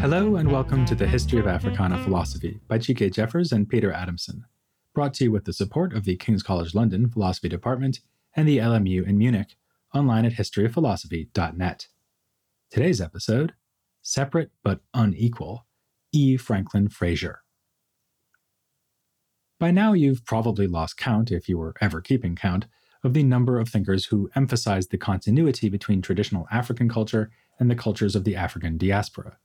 Hello, and welcome to the History of Africana Philosophy by G.K. Jeffers and Peter Adamson, brought to you with the support of the King's College London Philosophy Department and the LMU in Munich, online at historyofphilosophy.net. Today's episode Separate but Unequal E. Franklin Frazier. By now, you've probably lost count, if you were ever keeping count, of the number of thinkers who emphasized the continuity between traditional African culture and the cultures of the African diaspora.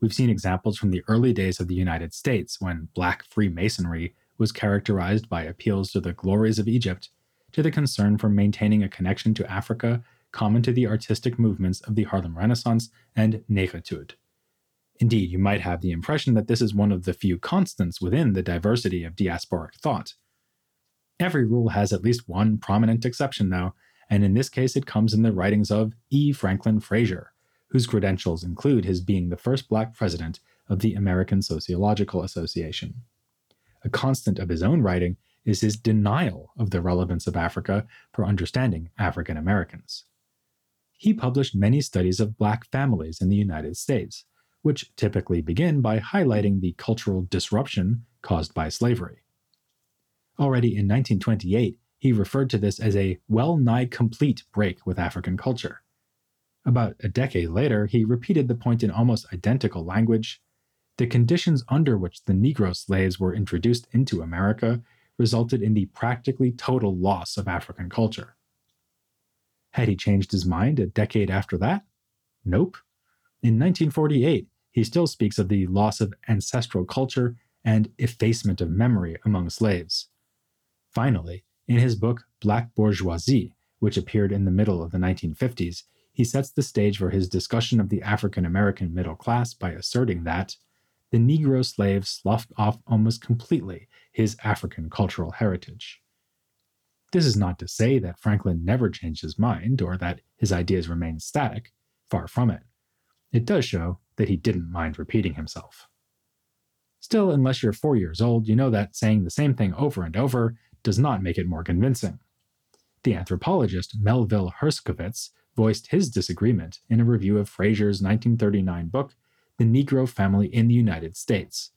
We've seen examples from the early days of the United States when Black Freemasonry was characterized by appeals to the glories of Egypt, to the concern for maintaining a connection to Africa common to the artistic movements of the Harlem Renaissance and Negritude. Indeed, you might have the impression that this is one of the few constants within the diversity of diasporic thought. Every rule has at least one prominent exception, though, and in this case it comes in the writings of E. Franklin Frazier, whose credentials include his being the first black president of the American Sociological Association. A constant of his own writing is his denial of the relevance of Africa for understanding African Americans. He published many studies of black families in the United States, which typically begin by highlighting the cultural disruption caused by slavery. Already in 1928, he referred to this as a well nigh complete break with African culture. About a decade later, he repeated the point in almost identical language. The conditions under which the Negro slaves were introduced into America resulted in the practically total loss of African culture. Had he changed his mind a decade after that? Nope. In 1948, he still speaks of the loss of ancestral culture and effacement of memory among slaves. Finally, in his book Black Bourgeoisie, which appeared in the middle of the 1950s, he sets the stage for his discussion of the African American middle class by asserting that the Negro slave sloughed off almost completely his African cultural heritage. This is not to say that Franklin never changed his mind or that his ideas remained static, far from it. It does show that he didn't mind repeating himself. Still, unless you're four years old, you know that saying the same thing over and over does not make it more convincing. The anthropologist Melville Herskovits voiced his disagreement in a review of Frazier's 1939 book, The Negro Family in the United States.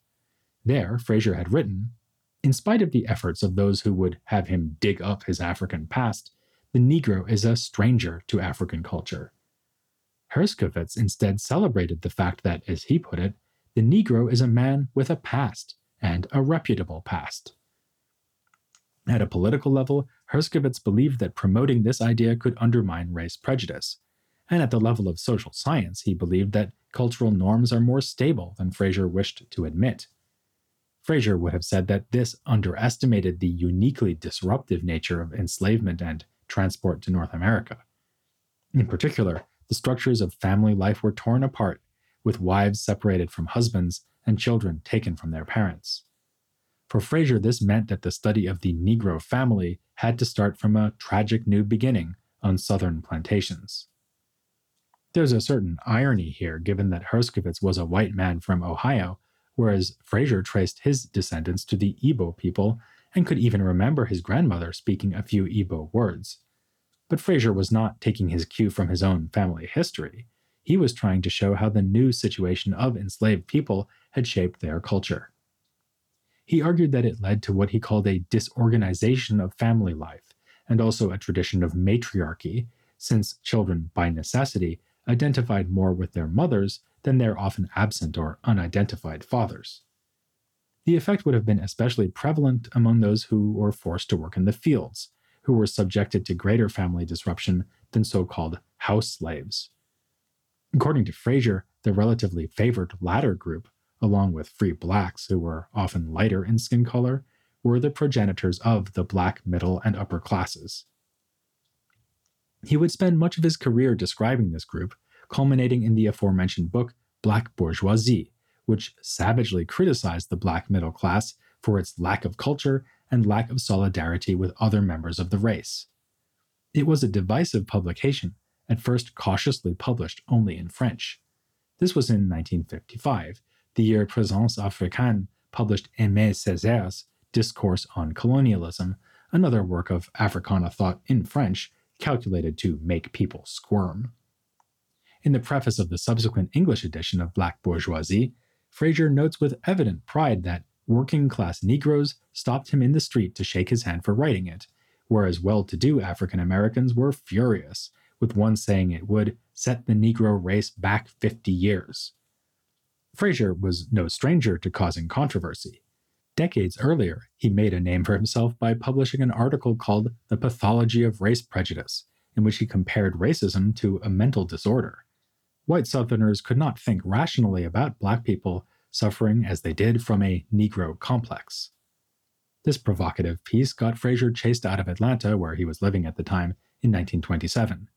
There, Frazier had written In spite of the efforts of those who would have him dig up his African past, the Negro is a stranger to African culture. Herskovits instead celebrated the fact that, as he put it, the Negro is a man with a past, and a reputable past. At a political level, Herskovits believed that promoting this idea could undermine race prejudice. And at the level of social science, he believed that cultural norms are more stable than Frazier wished to admit. Frazier would have said that this underestimated the uniquely disruptive nature of enslavement and transport to North America. In particular, the structures of family life were torn apart, with wives separated from husbands and children taken from their parents. For Frazier, this meant that the study of the Negro family had to start from a tragic new beginning on southern plantations. There's a certain irony here, given that Herskovits was a white man from Ohio, whereas Frazier traced his descendants to the Igbo people and could even remember his grandmother speaking a few Igbo words. But Frazier was not taking his cue from his own family history. He was trying to show how the new situation of enslaved people had shaped their culture. He argued that it led to what he called a disorganization of family life, and also a tradition of matriarchy, since children, by necessity, identified more with their mothers than their often absent or unidentified fathers. The effect would have been especially prevalent among those who were forced to work in the fields, who were subjected to greater family disruption than so called house slaves. According to Frazier, the relatively favored latter group, along with free blacks who were often lighter in skin color, were the progenitors of the black middle and upper classes. He would spend much of his career describing this group, culminating in the aforementioned book Black Bourgeoisie, which savagely criticized the black middle class for its lack of culture and lack of solidarity with other members of the race. It was a divisive publication, at first cautiously published only in French. This was in 1955, the year Présence Africaine published Aimé Césaire's Discourse on Colonialism, another work of Africana thought in French, calculated to make people squirm. In the preface of the subsequent English edition of Black Bourgeoisie, Frazier notes with evident pride that working class Negroes stopped him in the street to shake his hand for writing it, whereas well to do African Americans were furious, with one saying it would set the Negro race back 50 years. Frazier was no stranger to causing controversy. Decades earlier, he made a name for himself by publishing an article called The Pathology of Race Prejudice, in which he compared racism to a mental disorder. White Southerners could not think rationally about black people suffering as they did from a Negro complex. This provocative piece got Frazier chased out of Atlanta, where he was living at the time, in 1927.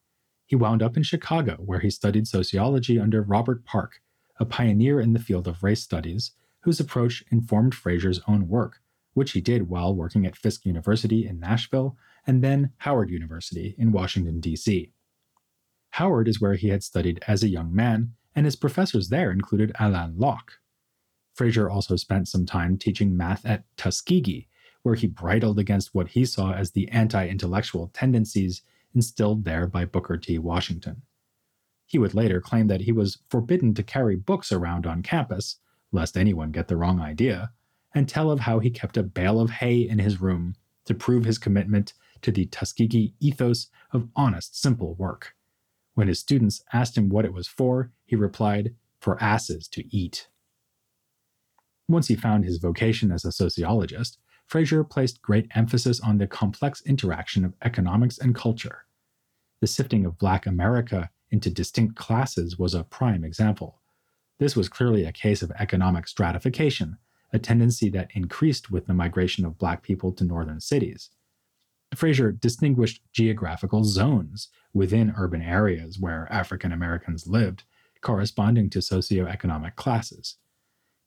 He wound up in Chicago, where he studied sociology under Robert Park, a pioneer in the field of race studies, whose approach informed Frazier's own work, which he did while working at Fisk University in Nashville and then Howard University in Washington, D.C. Howard is where he had studied as a young man, and his professors there included Alain Locke. Frazier also spent some time teaching math at Tuskegee, where he bridled against what he saw as the anti intellectual tendencies instilled there by Booker T. Washington. He would later claim that he was forbidden to carry books around on campus, lest anyone get the wrong idea, and tell of how he kept a bale of hay in his room to prove his commitment to the Tuskegee ethos of honest, simple work. When his students asked him what it was for, he replied, For asses to eat. Once he found his vocation as a sociologist, Frazier placed great emphasis on the complex interaction of economics and culture. The sifting of Black America into distinct classes was a prime example. This was clearly a case of economic stratification, a tendency that increased with the migration of Black people to northern cities. Frazier distinguished geographical zones within urban areas where African Americans lived, corresponding to socioeconomic classes.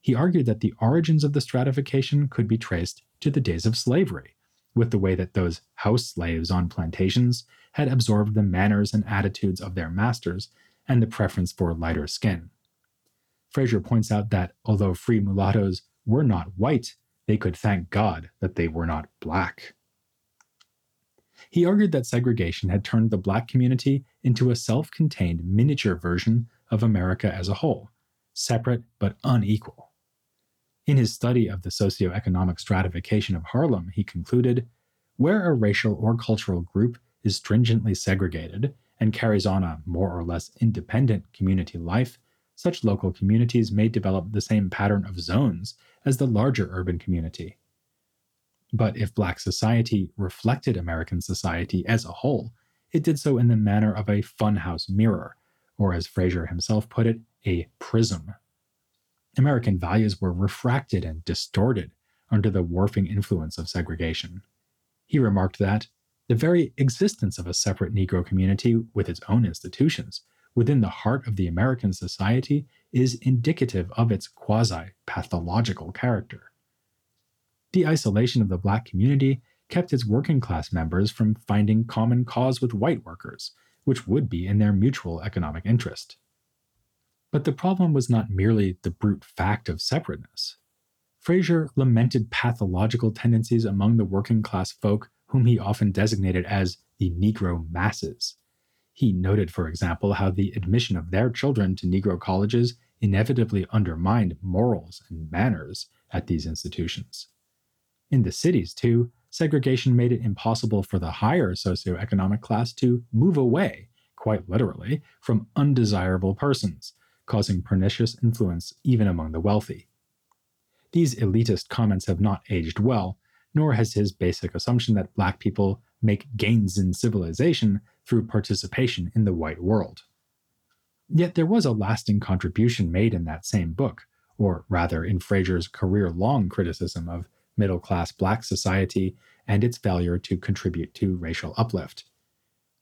He argued that the origins of the stratification could be traced to the days of slavery, with the way that those house slaves on plantations had absorbed the manners and attitudes of their masters and the preference for lighter skin. Frazier points out that although free mulattoes were not white, they could thank God that they were not black. He argued that segregation had turned the black community into a self contained miniature version of America as a whole, separate but unequal. In his study of the socioeconomic stratification of Harlem, he concluded where a racial or cultural group is stringently segregated and carries on a more or less independent community life, such local communities may develop the same pattern of zones as the larger urban community. But if Black society reflected American society as a whole, it did so in the manner of a funhouse mirror, or as Frazier himself put it, a prism. American values were refracted and distorted under the warping influence of segregation. He remarked that the very existence of a separate Negro community with its own institutions within the heart of the American society is indicative of its quasi pathological character. The isolation of the black community kept its working class members from finding common cause with white workers, which would be in their mutual economic interest. But the problem was not merely the brute fact of separateness. Frazier lamented pathological tendencies among the working class folk whom he often designated as the Negro masses. He noted, for example, how the admission of their children to Negro colleges inevitably undermined morals and manners at these institutions. In the cities, too, segregation made it impossible for the higher socioeconomic class to move away, quite literally, from undesirable persons, causing pernicious influence even among the wealthy. These elitist comments have not aged well, nor has his basic assumption that black people make gains in civilization through participation in the white world. Yet there was a lasting contribution made in that same book, or rather in Frazier's career long criticism of middle class black society and its failure to contribute to racial uplift.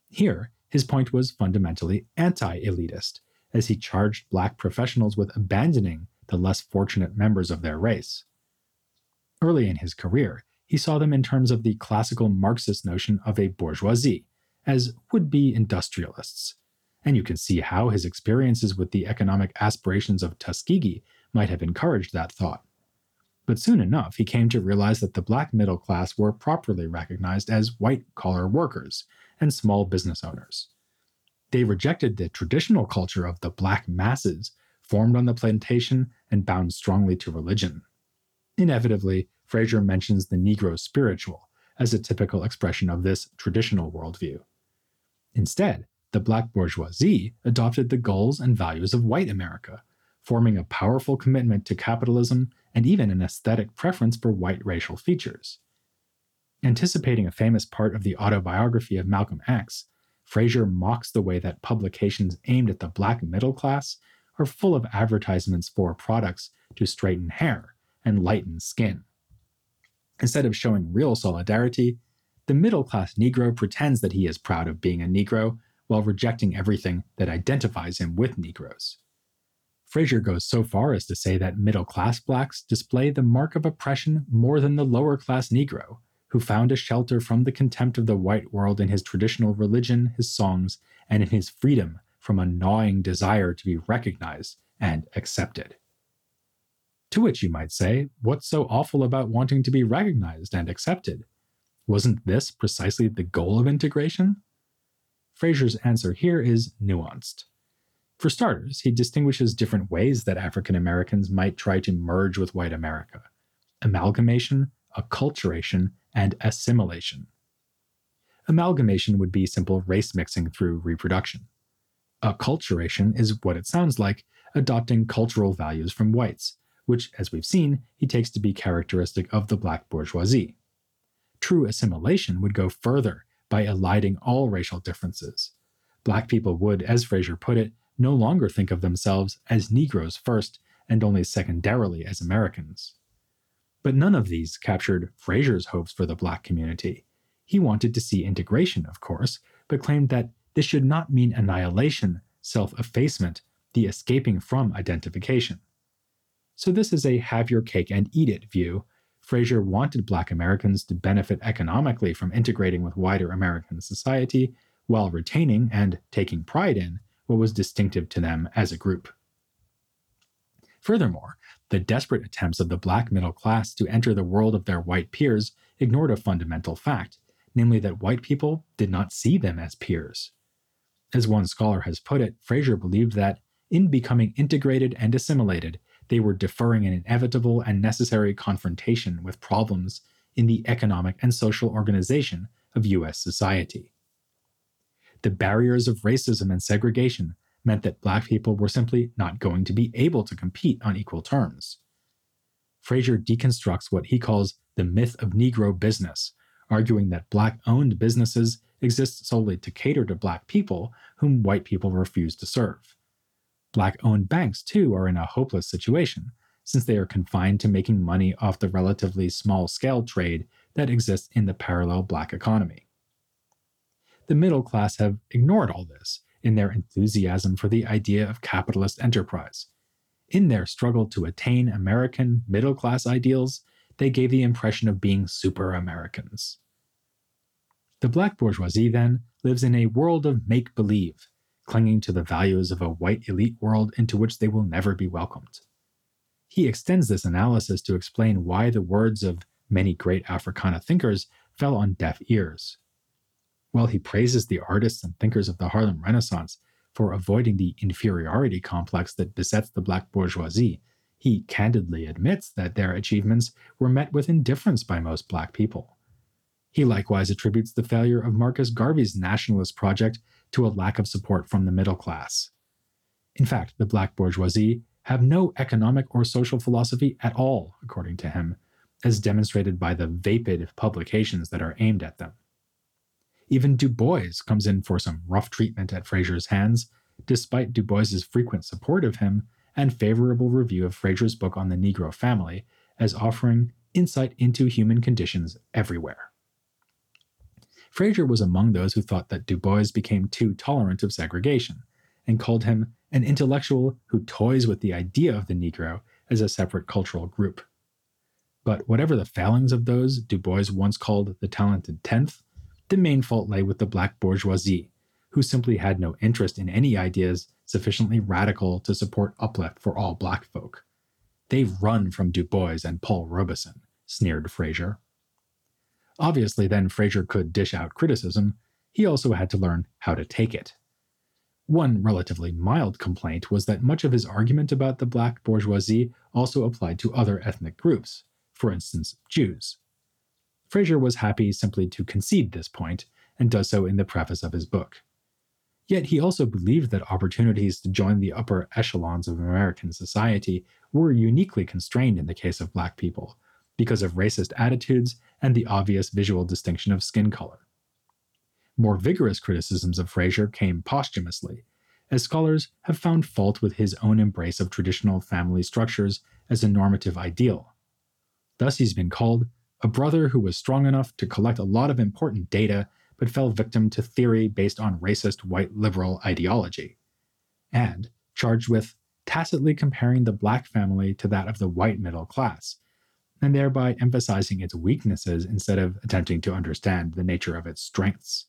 Here, his point was fundamentally anti elitist, as he charged black professionals with abandoning the less fortunate members of their race. Early in his career, he saw them in terms of the classical Marxist notion of a bourgeoisie, as would be industrialists. And you can see how his experiences with the economic aspirations of Tuskegee might have encouraged that thought. But soon enough, he came to realize that the black middle class were properly recognized as white collar workers and small business owners. They rejected the traditional culture of the black masses formed on the plantation and bound strongly to religion. Inevitably, Frazier mentions the Negro spiritual as a typical expression of this traditional worldview. Instead, the black bourgeoisie adopted the goals and values of white America, forming a powerful commitment to capitalism and even an aesthetic preference for white racial features. Anticipating a famous part of the autobiography of Malcolm X, Frazier mocks the way that publications aimed at the black middle class are full of advertisements for products to straighten hair and lighten skin. Instead of showing real solidarity, the middle class Negro pretends that he is proud of being a Negro while rejecting everything that identifies him with Negroes. Frazier goes so far as to say that middle class blacks display the mark of oppression more than the lower class Negro, who found a shelter from the contempt of the white world in his traditional religion, his songs, and in his freedom from a gnawing desire to be recognized and accepted. To which you might say, what's so awful about wanting to be recognized and accepted? Wasn't this precisely the goal of integration? Frazier's answer here is nuanced. For starters, he distinguishes different ways that African Americans might try to merge with white America amalgamation, acculturation, and assimilation. Amalgamation would be simple race mixing through reproduction. Acculturation is what it sounds like, adopting cultural values from whites, which, as we've seen, he takes to be characteristic of the black bourgeoisie. True assimilation would go further by eliding all racial differences. Black people would, as Frazier put it, no longer think of themselves as Negroes first and only secondarily as Americans. But none of these captured Frazier's hopes for the black community. He wanted to see integration, of course, but claimed that this should not mean annihilation, self effacement, the escaping from identification. So, this is a have your cake and eat it view. Frazier wanted Black Americans to benefit economically from integrating with wider American society while retaining and taking pride in what was distinctive to them as a group. Furthermore, the desperate attempts of the black middle class to enter the world of their white peers ignored a fundamental fact, namely that white people did not see them as peers. As one scholar has put it, Frazier believed that, in becoming integrated and assimilated, they were deferring an inevitable and necessary confrontation with problems in the economic and social organization of US society. The barriers of racism and segregation meant that black people were simply not going to be able to compete on equal terms. Frazier deconstructs what he calls the myth of Negro business, arguing that black owned businesses exist solely to cater to black people whom white people refuse to serve. Black owned banks, too, are in a hopeless situation, since they are confined to making money off the relatively small scale trade that exists in the parallel black economy. The middle class have ignored all this in their enthusiasm for the idea of capitalist enterprise. In their struggle to attain American middle class ideals, they gave the impression of being super Americans. The black bourgeoisie, then, lives in a world of make believe, clinging to the values of a white elite world into which they will never be welcomed. He extends this analysis to explain why the words of many great Africana thinkers fell on deaf ears. While he praises the artists and thinkers of the Harlem Renaissance for avoiding the inferiority complex that besets the black bourgeoisie, he candidly admits that their achievements were met with indifference by most black people. He likewise attributes the failure of Marcus Garvey's nationalist project to a lack of support from the middle class. In fact, the black bourgeoisie have no economic or social philosophy at all, according to him, as demonstrated by the vapid publications that are aimed at them. Even Du Bois comes in for some rough treatment at Frazier's hands, despite Du Bois's frequent support of him and favorable review of Frazier's book on the Negro family as offering insight into human conditions everywhere. Frazier was among those who thought that Du Bois became too tolerant of segregation, and called him an intellectual who toys with the idea of the Negro as a separate cultural group. But whatever the failings of those Du Bois once called the talented tenth, the main fault lay with the black bourgeoisie, who simply had no interest in any ideas sufficiently radical to support uplift for all black folk. They've run from Du Bois and Paul Robeson, sneered Frazier. Obviously, then Frazier could dish out criticism, he also had to learn how to take it. One relatively mild complaint was that much of his argument about the black bourgeoisie also applied to other ethnic groups, for instance, Jews. Frazier was happy simply to concede this point, and does so in the preface of his book. Yet he also believed that opportunities to join the upper echelons of American society were uniquely constrained in the case of black people, because of racist attitudes and the obvious visual distinction of skin color. More vigorous criticisms of Frazier came posthumously, as scholars have found fault with his own embrace of traditional family structures as a normative ideal. Thus, he's been called a brother who was strong enough to collect a lot of important data but fell victim to theory based on racist white liberal ideology, and charged with tacitly comparing the black family to that of the white middle class, and thereby emphasizing its weaknesses instead of attempting to understand the nature of its strengths.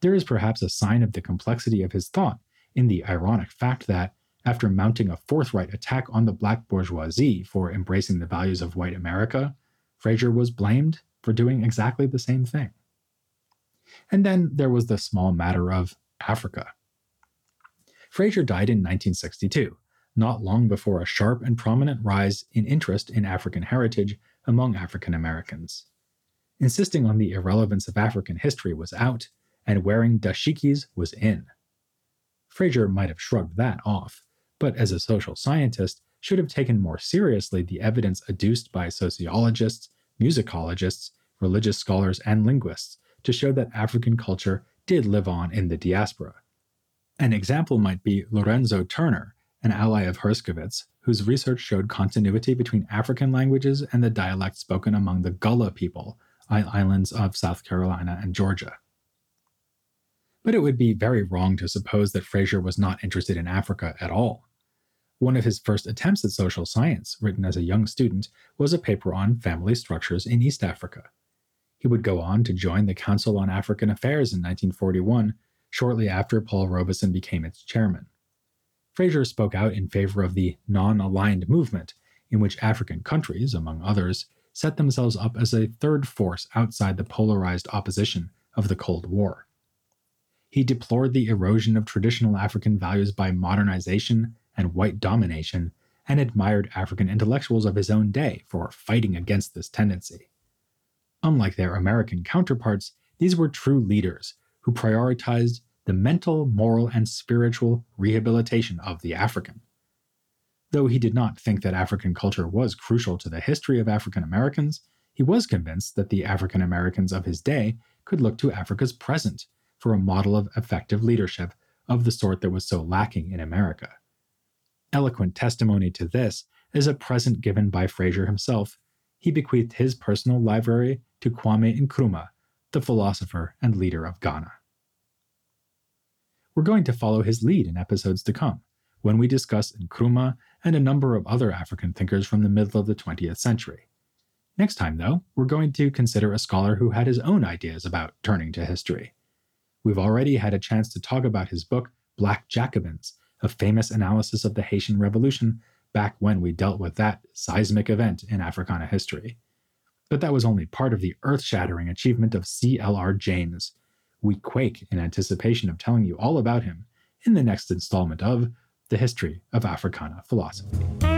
There is perhaps a sign of the complexity of his thought in the ironic fact that, after mounting a forthright attack on the black bourgeoisie for embracing the values of white America, Frazier was blamed for doing exactly the same thing. And then there was the small matter of Africa. Frazier died in 1962, not long before a sharp and prominent rise in interest in African heritage among African Americans. Insisting on the irrelevance of African history was out, and wearing dashikis was in. Frazier might have shrugged that off, but as a social scientist, should have taken more seriously the evidence adduced by sociologists, musicologists, religious scholars, and linguists to show that African culture did live on in the diaspora. An example might be Lorenzo Turner, an ally of Herskovits, whose research showed continuity between African languages and the dialects spoken among the Gullah people, islands of South Carolina and Georgia. But it would be very wrong to suppose that Frazier was not interested in Africa at all. One of his first attempts at social science, written as a young student, was a paper on family structures in East Africa. He would go on to join the Council on African Affairs in 1941, shortly after Paul Robeson became its chairman. Frazier spoke out in favor of the non aligned movement, in which African countries, among others, set themselves up as a third force outside the polarized opposition of the Cold War. He deplored the erosion of traditional African values by modernization and white domination, and admired African intellectuals of his own day for fighting against this tendency. Unlike their American counterparts, these were true leaders who prioritized the mental, moral, and spiritual rehabilitation of the African. Though he did not think that African culture was crucial to the history of African Americans, he was convinced that the African Americans of his day could look to Africa's present for a model of effective leadership of the sort that was so lacking in America. Eloquent testimony to this is a present given by Frazier himself. He bequeathed his personal library to Kwame Nkrumah, the philosopher and leader of Ghana. We're going to follow his lead in episodes to come, when we discuss Nkrumah and a number of other African thinkers from the middle of the 20th century. Next time, though, we're going to consider a scholar who had his own ideas about turning to history. We've already had a chance to talk about his book, Black Jacobins, a famous analysis of the Haitian Revolution back when we dealt with that seismic event in Africana history. But that was only part of the earth shattering achievement of C.L.R. James. We quake in anticipation of telling you all about him in the next installment of The History of Africana Philosophy.